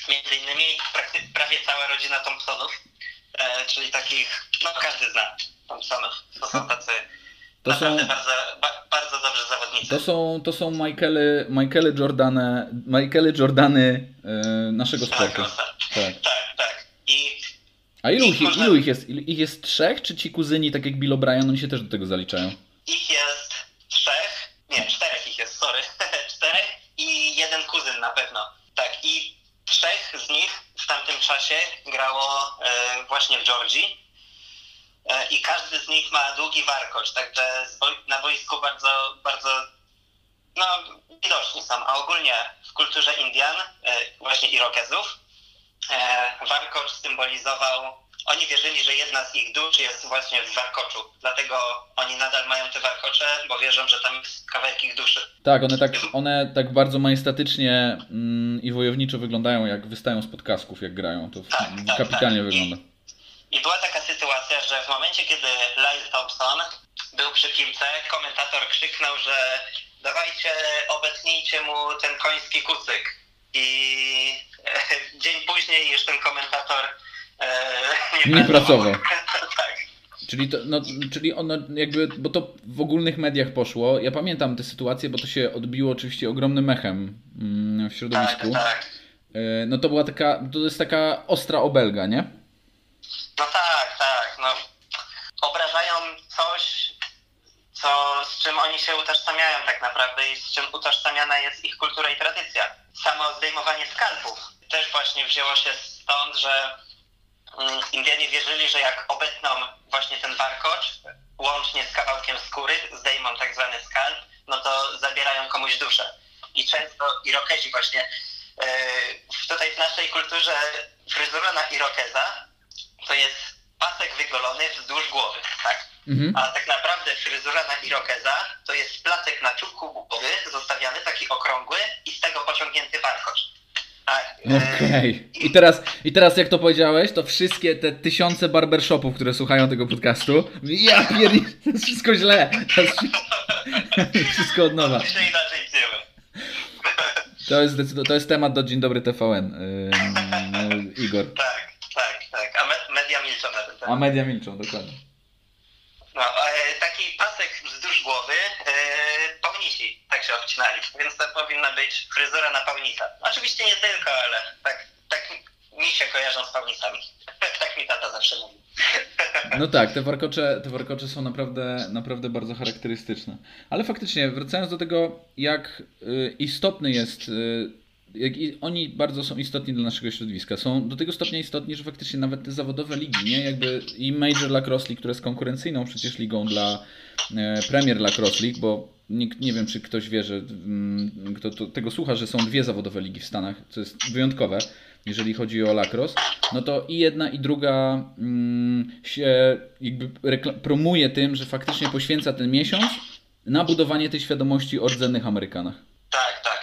Między innymi prawie cała rodzina Thompsonów, e, czyli takich, no każdy zna Thompsonów. To są tacy To naprawdę są, bardzo, ba, bardzo dobrzy zawodnicy. to są, to są Michaely, Michaely Jordane, Michaely Jordany e, naszego sportu. Lacrosse. Tak. Tak, tak. I A ilu ich, ilu ich jest? Ich jest trzech, czy ci kuzyni, tak jak Bill O'Brien, oni się też do tego zaliczają? Ich jest trzech, nie, czterech ich jest, sorry, czterech i jeden kuzyn na pewno. Tak, i trzech z nich w tamtym czasie grało e, właśnie w Georgii. E, i każdy z nich ma długi warkocz, także boi- na boisku bardzo, bardzo, no, widoczni są, a ogólnie w kulturze Indian, e, właśnie Irokezów, e, warkocz symbolizował oni wierzyli, że jedna z ich dusz jest właśnie w warkoczu. Dlatego oni nadal mają te warkocze, bo wierzą, że tam jest kawałek ich duszy. Tak, one tak, one tak bardzo majestatycznie mm, i wojowniczo wyglądają, jak wystają spod kasków, jak grają. To Tak, tak, kapitalnie tak. wygląda. I była taka sytuacja, że w momencie, kiedy Lyle Thompson był przy piłce, komentator krzyknął, że dawajcie, obetnijcie mu ten koński kucyk. I dzień później już ten komentator e, Nie pracował. tak. Czyli, to, no, czyli ono jakby, bo to w ogólnych mediach poszło. Ja pamiętam tę sytuację, bo to się odbiło oczywiście ogromnym mechem mm, w Tak, środowisku. tak. E, No to była taka, to jest taka ostra obelga, nie? No tak, tak. obrażają coś, co, z czym oni się utożsamiają tak naprawdę i z czym utożsamiana jest ich kultura i tradycja. Samo zdejmowanie skalpów też właśnie wzięło się stąd, że Indianie wierzyli, że jak obetną właśnie ten warkocz, łącznie z kawałkiem skóry, zdejmą tak zwany skalp, no to zabierają komuś duszę. I często Irokezi właśnie, yy, tutaj w naszej kulturze fryzura na Irokeza to jest pasek wygolony wzdłuż głowy, tak? Mhm. A tak naprawdę fryzura na irokeza to jest placek na czubku głowy, zostawiany taki okrągły i z tego pociągnięty warkocz. E, Okej. Okay. I, teraz, I teraz jak to powiedziałeś, to wszystkie te tysiące barbershopów, które słuchają tego podcastu, ja pierdolę, to jest wszystko źle. To jest wszystko od nowa. To jest, to jest temat do Dzień Dobry TVN, yy, Igor. Tak, tak, tak. A me media milczą na ten temat. A media milczą, dokładnie. No, e, taki pasek wzdłuż głowy e, się obcinali, więc to powinna być fryzura na pełnisa. Oczywiście nie tylko, ale tak, tak mi się kojarzą z pełnisami. tak mi tata zawsze mówi. No tak, te warkocze, te warkocze są naprawdę, naprawdę bardzo charakterystyczne. Ale faktycznie, wracając do tego, jak y, istotny jest y, jak oni bardzo są istotni dla naszego środowiska. Są do tego stopnia istotni, że faktycznie nawet te zawodowe ligi, nie? Jakby i Major Lacrosse League, która jest konkurencyjną przecież ligą dla e, Premier Lacrosse League, bo nikt, nie wiem, czy ktoś wie, że mm, kto to, tego słucha, że są dwie zawodowe ligi w Stanach, co jest wyjątkowe, jeżeli chodzi o lacrosse, no to i jedna i druga mm, się jakby promuje tym, że faktycznie poświęca ten miesiąc na budowanie tej świadomości o rdzennych Amerykanach. Tak, tak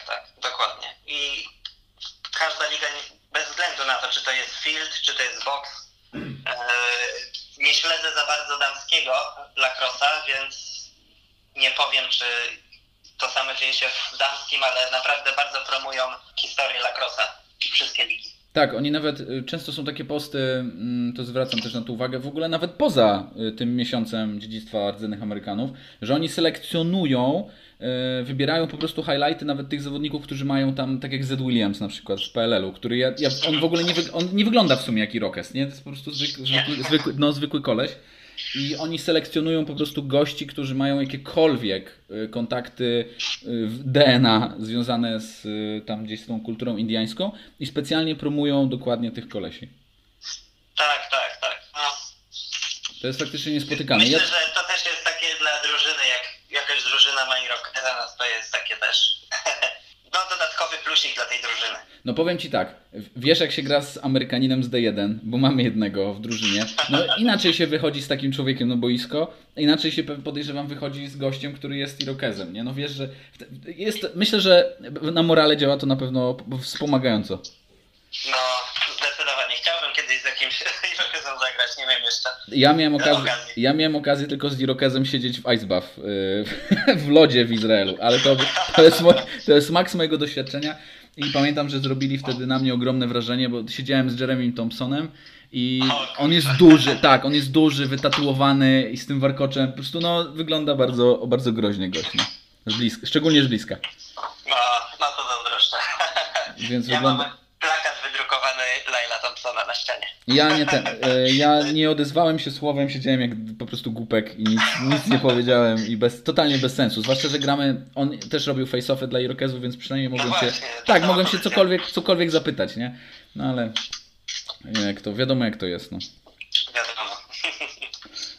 czy to jest field, czy to jest box. E, nie śledzę za bardzo damskiego lacrosa, więc nie powiem, czy to samo dzieje się w damskim, ale naprawdę bardzo promują historię lacrosa, wszystkie ligi. Tak, oni nawet y, często są takie posty, mm, to zwracam też na to uwagę, w ogóle nawet poza y, tym miesiącem dziedzictwa rdzennych Amerykanów, że oni selekcjonują E, wybierają po prostu highlighty nawet tych zawodników, którzy mają tam, tak jak Zed Williams na przykład w PLL-u, który ja, ja, on w ogóle nie, wy, on nie wygląda w sumie jak Irokes, nie? To jest po prostu zwykły, zwykły, no, zwykły koleś. I oni selekcjonują po prostu gości, którzy mają jakiekolwiek e, kontakty e, DNA związane z tam gdzieś z tą kulturą indiańską i specjalnie promują dokładnie tych kolesi. Tak, tak, tak. No. To jest faktycznie niespotykane. Myślę, że to też jest takie dla drużyny, jak jakaś drużyna ma Irokeza, no to jest takie też no, plusik dla tej drużyny. No powiem Ci tak, wiesz jak się gra z Amerykaninem z D1, bo mamy jednego w drużynie, no inaczej się wychodzi z takim człowiekiem na boisko, inaczej się podejrzewam wychodzi z gościem, który jest Irokezem, nie? No wiesz, że jest, myślę, że na morale działa to na pewno wspomagająco. No, zdecydowanie. Chciałbym kiedyś z jakimś Irokezem zagrać, nie wiem jeszcze. Ja miałem, okazję, ja miałem okazję tylko z Irokezem siedzieć w Ice Buff, yy, w lodzie w Izraelu, ale to, to, jest, to jest maks mojego doświadczenia i pamiętam, że zrobili wtedy na mnie ogromne wrażenie, bo siedziałem z Jeremym Thompsonem i on jest duży, tak, on jest duży, wytatuowany i z tym warkoczem, po prostu no, wygląda bardzo, bardzo groźnie gość, no. z bliska, szczególnie z bliska. No, no to zazdroszczę. Więc ja wygląda... Mam na ścianie. Ja nie, ten, e, ja nie odezwałem się słowem, siedziałem jak po prostu głupek i nic, nic nie powiedziałem i bez, totalnie bez sensu. Zwłaszcza, że gramy, on też robił face-offy dla Irokezów, więc przynajmniej mogłem no się, tak, mogłem się cokolwiek, cokolwiek zapytać, nie? No ale jak to, wiadomo jak to jest, no. Wiadomo.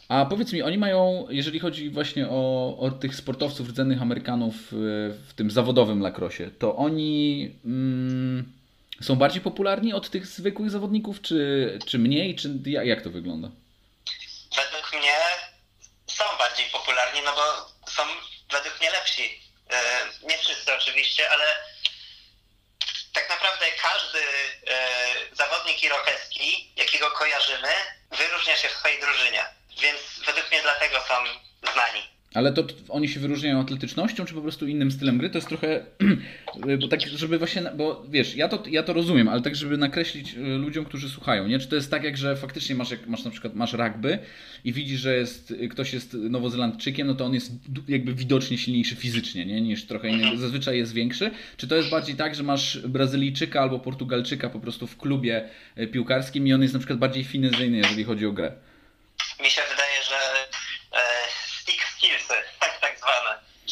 A powiedz mi, oni mają, jeżeli chodzi właśnie o, o tych sportowców rdzennych Amerykanów w tym zawodowym lakrosie, to oni... Mm, są bardziej popularni od tych zwykłych zawodników, czy, czy mniej, czy jak to wygląda? Według mnie są bardziej popularni, no bo są według mnie lepsi. E, nie wszyscy oczywiście, ale tak naprawdę każdy e, zawodnik irokeski, jakiego kojarzymy, wyróżnia się w swojej drużynie. Więc według mnie dlatego są znani. Ale to oni się wyróżniają atletycznością, czy po prostu innym stylem gry? To jest trochę, bo tak, żeby właśnie, bo wiesz, ja to, ja to rozumiem, ale tak, żeby nakreślić y, ludziom, którzy słuchają, nie? Czy to jest tak, jak że faktycznie masz, jak masz na przykład, masz rugby i widzisz, że jest, y, ktoś jest Nowozelandczykiem, no to on jest jakby widocznie silniejszy fizycznie, nie? Niż trochę inny, mhm. zazwyczaj jest większy. Czy to jest bardziej tak, że masz Brazylijczyka albo Portugalczyka po prostu w klubie y, piłkarskim i on jest na przykład bardziej fizyjny, jeżeli chodzi o grę? Mi się wydaje, że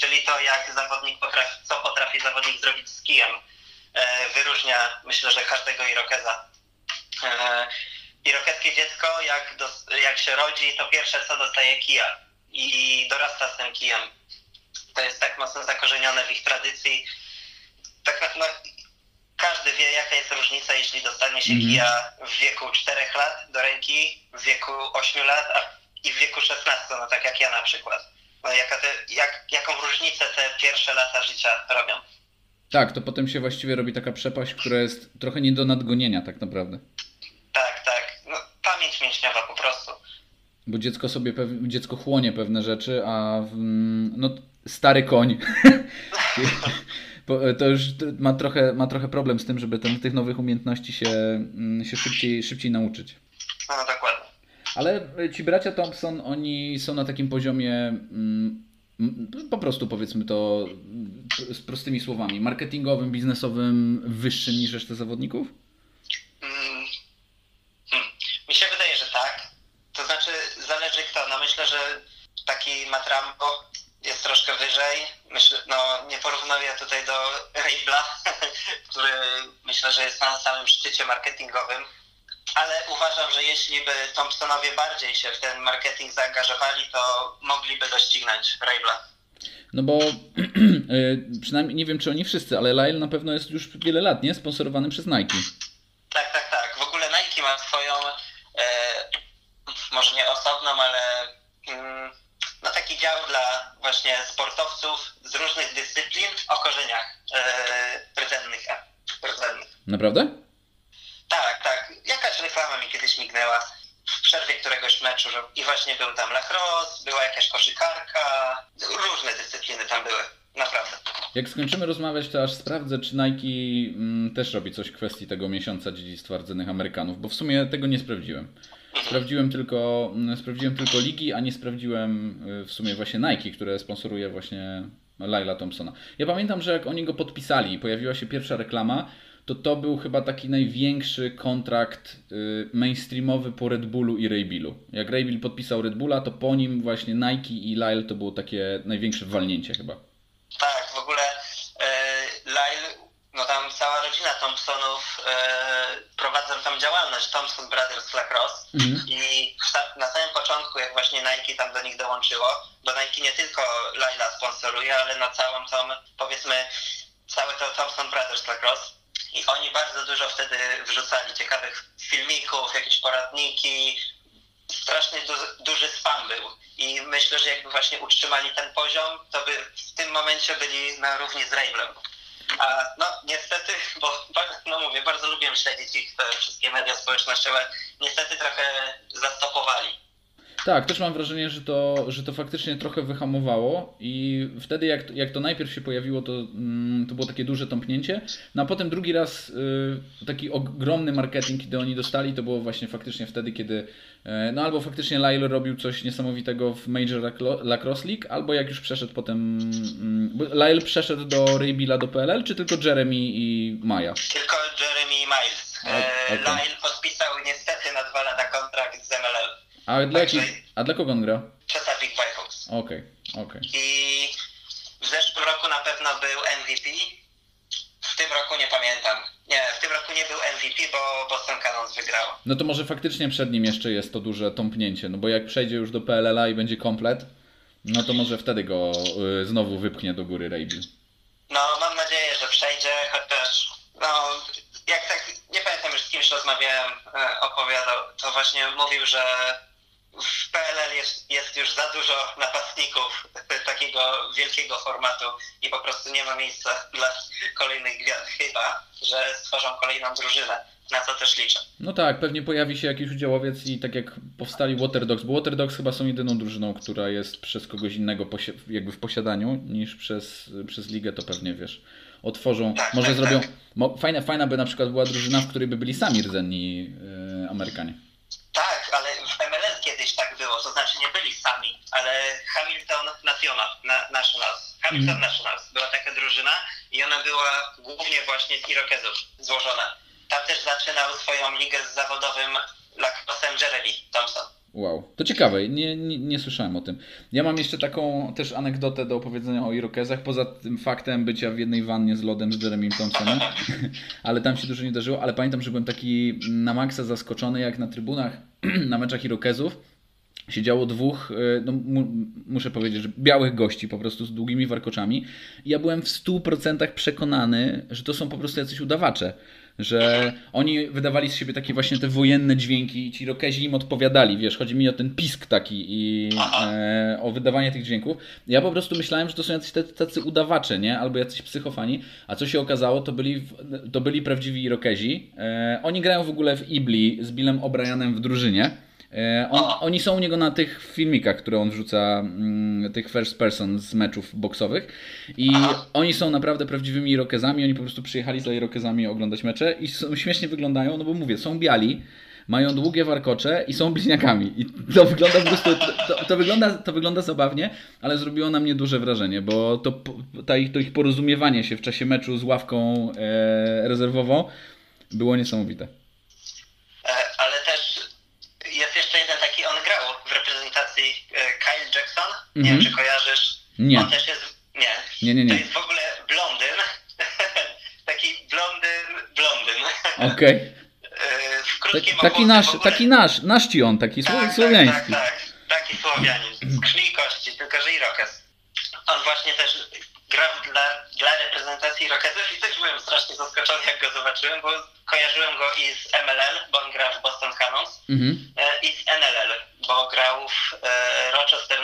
czyli to jak zawodnik potrafi, co potrafi zawodnik zrobić z kijem. E, wyróżnia myślę, że każdego irokeza. E, irokezkie dziecko jak, dos, jak się rodzi, to pierwsze co dostaje kija i dorasta z tym kijem. To jest tak mocno zakorzenione w ich tradycji. Tak, no, każdy wie, jaka jest różnica, jeśli dostanie się Mhm. kija w wieku 4 lat do ręki, w wieku 8 lat a, i w wieku 16, no tak jak ja na przykład. No, jaka te, jak, jaką różnicę te pierwsze lata życia robią. Tak, to potem się właściwie robi taka przepaść, która jest trochę nie do nadgonienia tak naprawdę. Tak, tak. No, pamięć mięśniowa po prostu. Bo dziecko sobie dziecko chłonie pewne rzeczy, a mm, no, stary koń e, to już ma trochę, ma trochę problem z tym, żeby ten, tych nowych umiejętności się, mm, się szybciej, szybciej nauczyć. No, dokładnie. Ale ci bracia Thompson, oni są na takim poziomie, mm, po prostu powiedzmy to z prostymi słowami, marketingowym, biznesowym, wyższym niż reszta zawodników? Mm, hmm. Mi się wydaje, że tak. To znaczy, zależy kto. No myślę, że taki Matrambo jest troszkę wyżej. Myślę, no nie porównuję tutaj do Rabla, który myślę, że jest na samym szczycie marketingowym. Ale uważam, że jeśli by Thompsonowie bardziej się w ten marketing zaangażowali, to mogliby doścignąć Rabla. No bo y, przynajmniej nie wiem, czy oni wszyscy, ale Lyle na pewno jest już wiele lat, nie? Sponsorowany przez Nike. Tak, tak, tak. W ogóle Nike ma swoją, e, może nie osobną, ale mm, no taki dział dla właśnie sportowców z różnych dyscyplin o korzeniach e, rdzennych. e, rdzennych. Naprawdę? Reklama mi kiedyś mignęła w przerwie któregoś meczu że, i właśnie był tam lacrosse, była jakaś koszykarka, różne dyscypliny tam były. Naprawdę. Jak skończymy rozmawiać, to aż sprawdzę, czy Nike mm, też robi coś w kwestii tego miesiąca dziedzictwa rdzennych Amerykanów, bo w sumie tego nie sprawdziłem. Sprawdziłem tylko, mm, sprawdziłem tylko ligi, a nie sprawdziłem y, w sumie właśnie Nike, które sponsoruje właśnie Laila Thompsona. Ja pamiętam, że jak oni go podpisali pojawiła się pierwsza reklama, to to był chyba taki największy kontrakt y, mainstreamowy po Red Bullu i Raybilu. Jak Raybill podpisał Red Bulla, to po nim właśnie Nike i Lyle to było takie największe walnięcie chyba. Tak, w ogóle e, Lyle, no tam cała rodzina Thompsonów e, prowadzą tam działalność, Thompson Brothers Lacrosse Mhm. i na samym początku, jak właśnie Nike tam do nich dołączyło, bo Nike nie tylko Lyla sponsoruje, ale na całą tą, powiedzmy, całe to Thompson Brothers Lacrosse i oni bardzo dużo wtedy wrzucali ciekawych filmików, jakieś poradniki, strasznie du- duży spam był. I myślę, że jakby właśnie utrzymali ten poziom, to by w tym momencie byli na równi z Rablem. A no niestety, bo no mówię, bardzo lubię śledzić ich te wszystkie media społecznościowe, niestety trochę zastopowali. Tak, też mam wrażenie, że to, że to faktycznie trochę wyhamowało i wtedy jak, jak to najpierw się pojawiło, to, mm, to było takie duże tąpnięcie, no a potem drugi raz y, taki ogromny marketing, kiedy oni dostali, to było właśnie faktycznie wtedy, kiedy e, no albo faktycznie Lyle robił coś niesamowitego w Major Lacro- Lacrosse League, albo jak już przeszedł potem, mm, Lyle przeszedł do Raybilla do PLL, czy tylko Jeremy i Maja? Tylko Jeremy Miles. O- E, okej. Lyle podpisał niestety na dwa lata kontrakt z MLL. A dla, jakich, a dla kogo on gra? Chesapeake Whitehawks. Okej, okej. I w zeszłym roku na pewno był MVP. W tym roku nie pamiętam. Nie, w tym roku nie był MVP, bo Boston Cannons wygrało. No to może faktycznie przed nim jeszcze jest to duże tąpnięcie, no bo jak przejdzie już do PLL-a i będzie komplet, no to może wtedy go y, znowu wypchnie do góry Rabil. No, mam nadzieję, że przejdzie, chociaż no, jak tak, nie pamiętam już z kimś rozmawiałem, e, opowiadał, to właśnie mówił, że w PLL jest, jest już za dużo napastników takiego wielkiego formatu i po prostu nie ma miejsca dla kolejnych gwiazd. Chyba, że stworzą kolejną drużynę. Na co też liczę. No tak, pewnie pojawi się jakiś udziałowiec i tak jak powstali Water Dogs, bo Water Dogs chyba są jedyną drużyną, która jest przez kogoś innego jakby w posiadaniu niż przez, przez ligę, to pewnie wiesz. Otworzą, Tak, może tak, zrobią. tak. Fajna, fajna by na przykład była drużyna, w której by byli sami rdzenni y, Amerykanie. Kiedyś tak było, to znaczy nie byli sami, ale Hamilton National, na, Nationals, Hamilton Nationals była taka drużyna i ona była głównie właśnie z Irokezów złożona. Tam też zaczynał swoją ligę z zawodowym lacrossem Jeremy Thompson. Wow, to ciekawe, nie, nie, nie, słyszałem o tym. Ja mam jeszcze taką też anegdotę do opowiedzenia o Irokezach, poza tym faktem bycia w jednej wannie z lodem z Jeremy Thompsonem, ale tam się dużo nie darzyło, ale pamiętam, że byłem taki na maksa zaskoczony, jak na trybunach na meczach Irokezów siedziało dwóch, e, no, muszę powiedzieć, że białych gości po prostu z długimi warkoczami. I ja byłem w 100% przekonany, że to są po prostu jacyś udawacze że oni wydawali z siebie takie właśnie te wojenne dźwięki i ci rokezi im odpowiadali, wiesz, chodzi mi o ten pisk taki i e, o wydawanie tych dźwięków. Ja po prostu myślałem, że to są jacyś tacy udawacze, nie? Albo jacyś psychofani, a co się okazało, to byli, to byli prawdziwi irokezi. E, oni grają w ogóle w Ibli z Billem O'Brienem w drużynie. E, on, oni są u niego na tych filmikach, które on wrzuca, mm, tych first person z meczów boksowych. I oni są naprawdę prawdziwymi irokezami. Oni po prostu przyjechali z irokezami oglądać mecze i są, śmiesznie wyglądają, no bo mówię, są biali, mają długie warkocze i są bliźniakami. I to wygląda po prostu, to, to, wygląda, to wygląda zabawnie, ale zrobiło na mnie duże wrażenie, bo to, ich, to ich porozumiewanie się w czasie meczu z ławką e, rezerwową było niesamowite. Nie wiem, mhm. czy kojarzysz. Nie. On też jest. Nie. Nie, nie, nie. To jest w ogóle blondyn. Taki blondyn, blondyn. Okej. Okay. w krótkim taki nasz, taki nasz, nasz ci on, taki tak, słowiański. Tak, tak, tak, taki słowianin. Z krwi i kości, tylko że Irokez. On właśnie też gra dla, dla reprezentacji Irokezów i też byłem strasznie zaskoczony, jak go zobaczyłem, bo kojarzyłem go i z MLL, bo on gra w Boston Cannons, mhm. E, i z NLL, bo grał w e, Rochester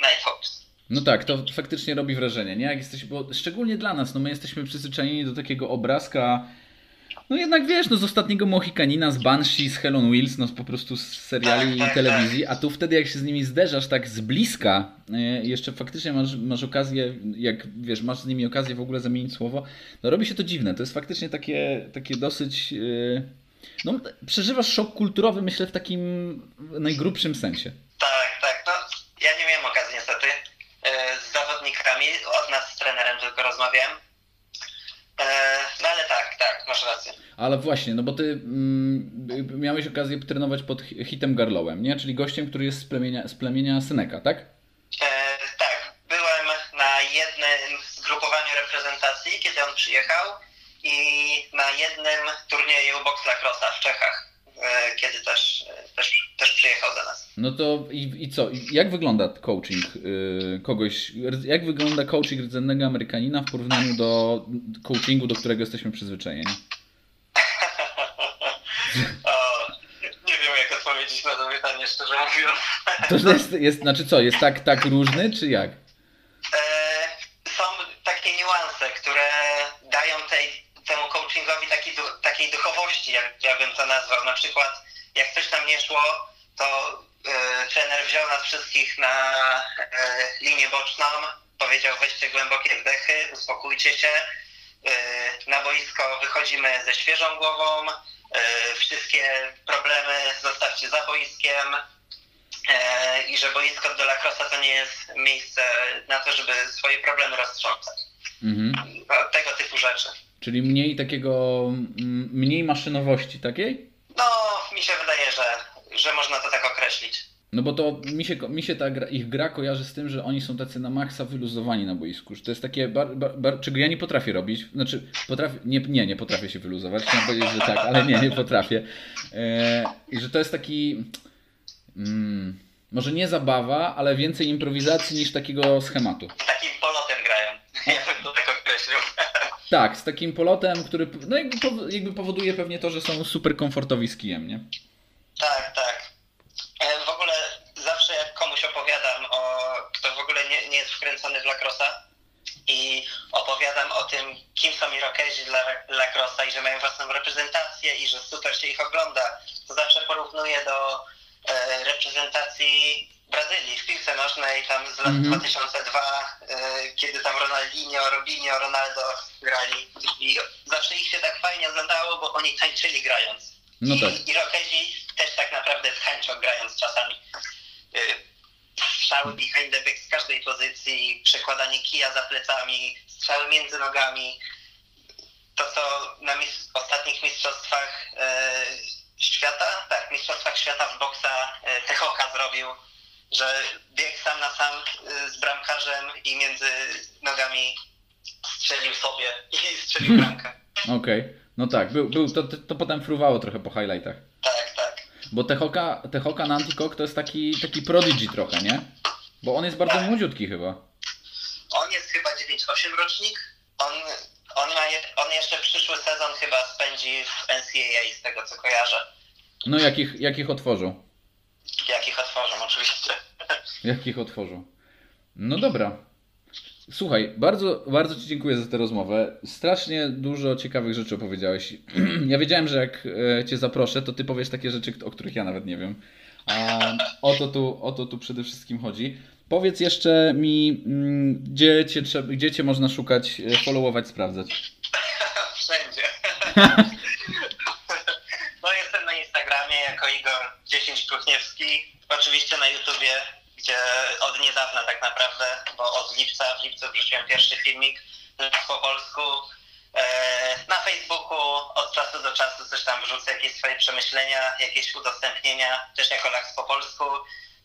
Nighthawks. No tak, to faktycznie robi wrażenie, nie? Jak jesteś, bo szczególnie dla nas, no my jesteśmy przyzwyczajeni do takiego obrazka no jednak wiesz, no z ostatniego Mohikanina, z Banshee, z Helen Wills, no po prostu z seriali tak, i tak, telewizji, tak. a tu wtedy jak się z nimi zderzasz tak z bliska, e, jeszcze faktycznie masz, masz okazję, jak wiesz, masz z nimi okazję w ogóle zamienić słowo, no robi się to dziwne. To jest faktycznie takie, takie dosyć... E, no, przeżywasz szok kulturowy, myślę, w takim najgrubszym sensie. Tak, tak. No, ja nie miałem okazji niestety e, z zawodnikami, od nas z trenerem tylko rozmawiałem. No ale tak, tak, masz rację. Ale właśnie, no bo ty mm, miałeś okazję trenować pod Hitem Garlowem, nie? Czyli gościem, który jest z plemienia, z plemienia Seneka, tak? E, tak, byłem na jednym zgrupowaniu reprezentacji, kiedy on przyjechał i na jednym turnieju box lacrosse w Czechach, kiedy też, też, też przyjechał do nas. No to i, i co? Jak wygląda coaching y, kogoś, jak wygląda coaching rdzennego Amerykanina w porównaniu do coachingu, do którego jesteśmy przyzwyczajeni? o, nie wiem jak odpowiedzieć na to pytanie, szczerze mówiąc. To jest, jest znaczy co, jest tak, tak różny, czy jak? E, są takie niuanse, które dają tej, temu coachingowi taki, takiej duchowości, jak ja bym to nazwał. Na przykład, jak coś tam nie szło, to E, trener wziął nas wszystkich na e, linię boczną, powiedział weźcie głębokie wdechy, uspokójcie się, e, na boisko wychodzimy ze świeżą głową, wszystkie problemy zostawcie za boiskiem i że boisko do lacrosse to nie jest miejsce na to, żeby swoje problemy roztrząsać. Mhm. No, tego typu rzeczy. Czyli mniej takiego, mniej maszynowości takiej? No, mi się wydaje, że że można to tak określić. No bo to mi się, mi się ta gra, ich gra kojarzy z tym, że oni są tacy na maksa wyluzowani na boisku. Że to jest takie, bar, bar, bar, czego ja nie potrafię robić. Znaczy, potrafię, nie, nie, nie potrafię się wyluzować. Chciałem powiedzieć, że tak, ale nie, nie potrafię. E, I że to jest taki, mm, może nie zabawa, ale więcej improwizacji niż takiego schematu. Takim polotem grają. Ja bym to tak określił. Tak, z takim polotem, który no jakby, jakby powoduje pewnie to, że są super komfortowi z kijem, nie? Tak, tak. E, w ogóle zawsze jak komuś opowiadam, o, kto w ogóle nie, nie jest wkręcony w lacrosa i opowiadam o tym, kim są Irokezi dla lacrosa i że mają własną reprezentację i że super się ich ogląda, to zawsze porównuję do e, reprezentacji Brazylii w piłce nożnej tam z lat mm -hmm. 2002, e, kiedy tam Ronaldinho, Robinho, Ronaldo grali i zawsze ich się tak fajnie oglądało, bo oni tańczyli grając. No tak. I też tak naprawdę z chęcią grając czasami y, strzały behind the back z każdej pozycji, przekładanie kija za plecami, strzały między nogami. To, co na mis ostatnich mistrzostwach e, świata, tak, mistrzostwach świata w boksa e, Techoka zrobił, że biegł sam na sam y, z bramkarzem i między nogami strzelił sobie i strzelił bramkę. Okej, no tak, był, był, to, to, potem fruwało trochę po highlightach. Tak, tak. Bo Tehoka, Tehoka Nantikok to jest taki, taki prodigy trochę, nie? Bo on jest bardzo Tak. młodziutki chyba. On jest chyba 9-8 rocznik. On, on, ma, je- on jeszcze przyszły sezon chyba spędzi w NCAA z tego co kojarzę. No jak ich, jak ich otworzą? Jak ich otworzą oczywiście. Jak ich otworzą? No dobra. Słuchaj, bardzo, bardzo Ci dziękuję za tę rozmowę. Strasznie dużo ciekawych rzeczy opowiedziałeś. Ja wiedziałem, że jak e, Cię zaproszę, to Ty powiesz takie rzeczy, o których ja nawet nie wiem. A o to tu, o to tu przede wszystkim chodzi. Powiedz jeszcze mi, mm, gdzie cię, gdzie cię można szukać, e, followować, sprawdzać. Wszędzie. 10 Kruchniewski. Oczywiście na YouTubie, gdzie od niedawna tak naprawdę, bo od lipca, w lipcu wrzuciłem pierwszy filmik po polsku. E, Na Facebooku od czasu do czasu coś tam wrzucę, jakieś swoje przemyślenia, jakieś udostępnienia, też jako Laks po polsku.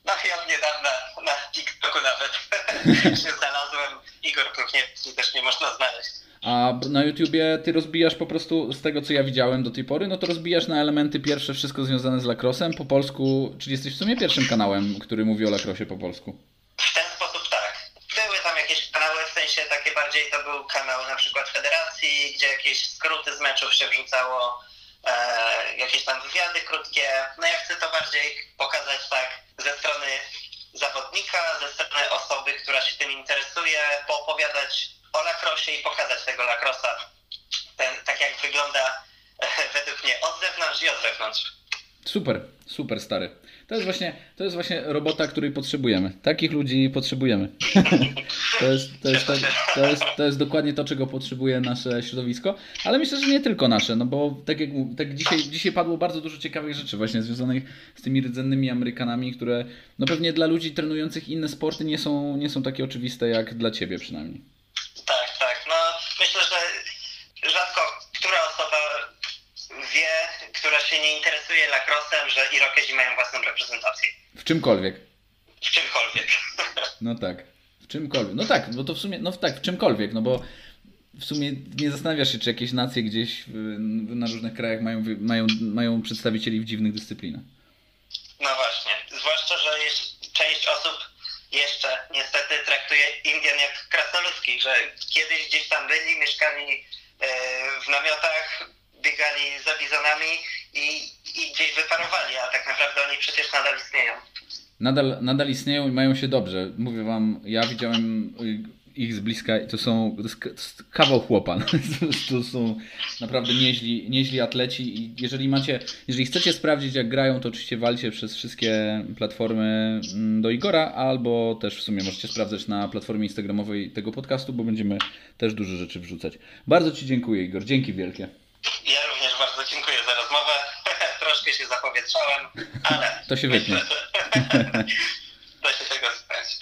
No i od niedawna na TikToku nawet się znalazłem. Igor Kruchniewski też nie można znaleźć. A na YouTubie ty rozbijasz po prostu, z tego co ja widziałem do tej pory, no to rozbijasz na elementy pierwsze wszystko związane z lacrossem po polsku, czyli jesteś w sumie pierwszym kanałem, który mówi o lacrossie po polsku. W ten sposób tak. Były tam jakieś kanały, w sensie takie bardziej to był kanał na przykład Federacji, gdzie jakieś skróty z meczów się wrzucało, e, jakieś tam wywiady krótkie. No ja chcę to bardziej pokazać tak ze strony zawodnika, ze strony osoby, która się tym interesuje, poopowiadać o lakrosie i pokazać tego lakrosa, ten, tak jak wygląda według mnie od zewnątrz i od wewnątrz. Super, super stary. To jest właśnie, to jest właśnie robota, której potrzebujemy. Takich ludzi potrzebujemy. to, jest, to, jest, to, to, jest, to jest dokładnie to, czego potrzebuje nasze środowisko, ale myślę, że nie tylko nasze, no bo tak jak tak dzisiaj, dzisiaj padło bardzo dużo ciekawych rzeczy właśnie związanych z tymi rdzennymi Amerykanami, które no pewnie dla ludzi trenujących inne sporty nie są, nie są takie oczywiste jak dla Ciebie przynajmniej. Tak, tak. No myślę, że rzadko która osoba wie, która się nie interesuje lacrossem, że Irokezi mają własną reprezentację. W czymkolwiek. W czymkolwiek. No tak, w czymkolwiek. No tak, bo to w sumie, no tak, w czymkolwiek, no bo w sumie nie zastanawiasz się, czy jakieś nacje gdzieś na różnych krajach mają, mają, mają przedstawicieli w dziwnych dyscyplinach. No właśnie. Zwłaszcza, że jest, część osób jeszcze niestety traktuje Indian jak krasnoludki, że kiedyś gdzieś tam byli, mieszkali e, w namiotach, biegali za bizonami i, i gdzieś wyparowali, a tak naprawdę oni przecież nadal istnieją. Nadal, nadal istnieją i mają się dobrze. Mówię wam, ja widziałem y, ich z bliska i to są to jest, kawał chłopa. to są naprawdę nieźli, nieźli atleci i jeżeli macie, jeżeli chcecie sprawdzić jak grają, to oczywiście walcie przez wszystkie platformy mm, do Igora, albo też w sumie możecie sprawdzać na platformie instagramowej tego podcastu, bo będziemy też dużo rzeczy wrzucać. Bardzo Ci dziękuję Igor, dzięki wielkie. Ja również bardzo dziękuję za rozmowę. Troszkę się zapowietrzałem, ale... To się wytnie. Da się tego stać.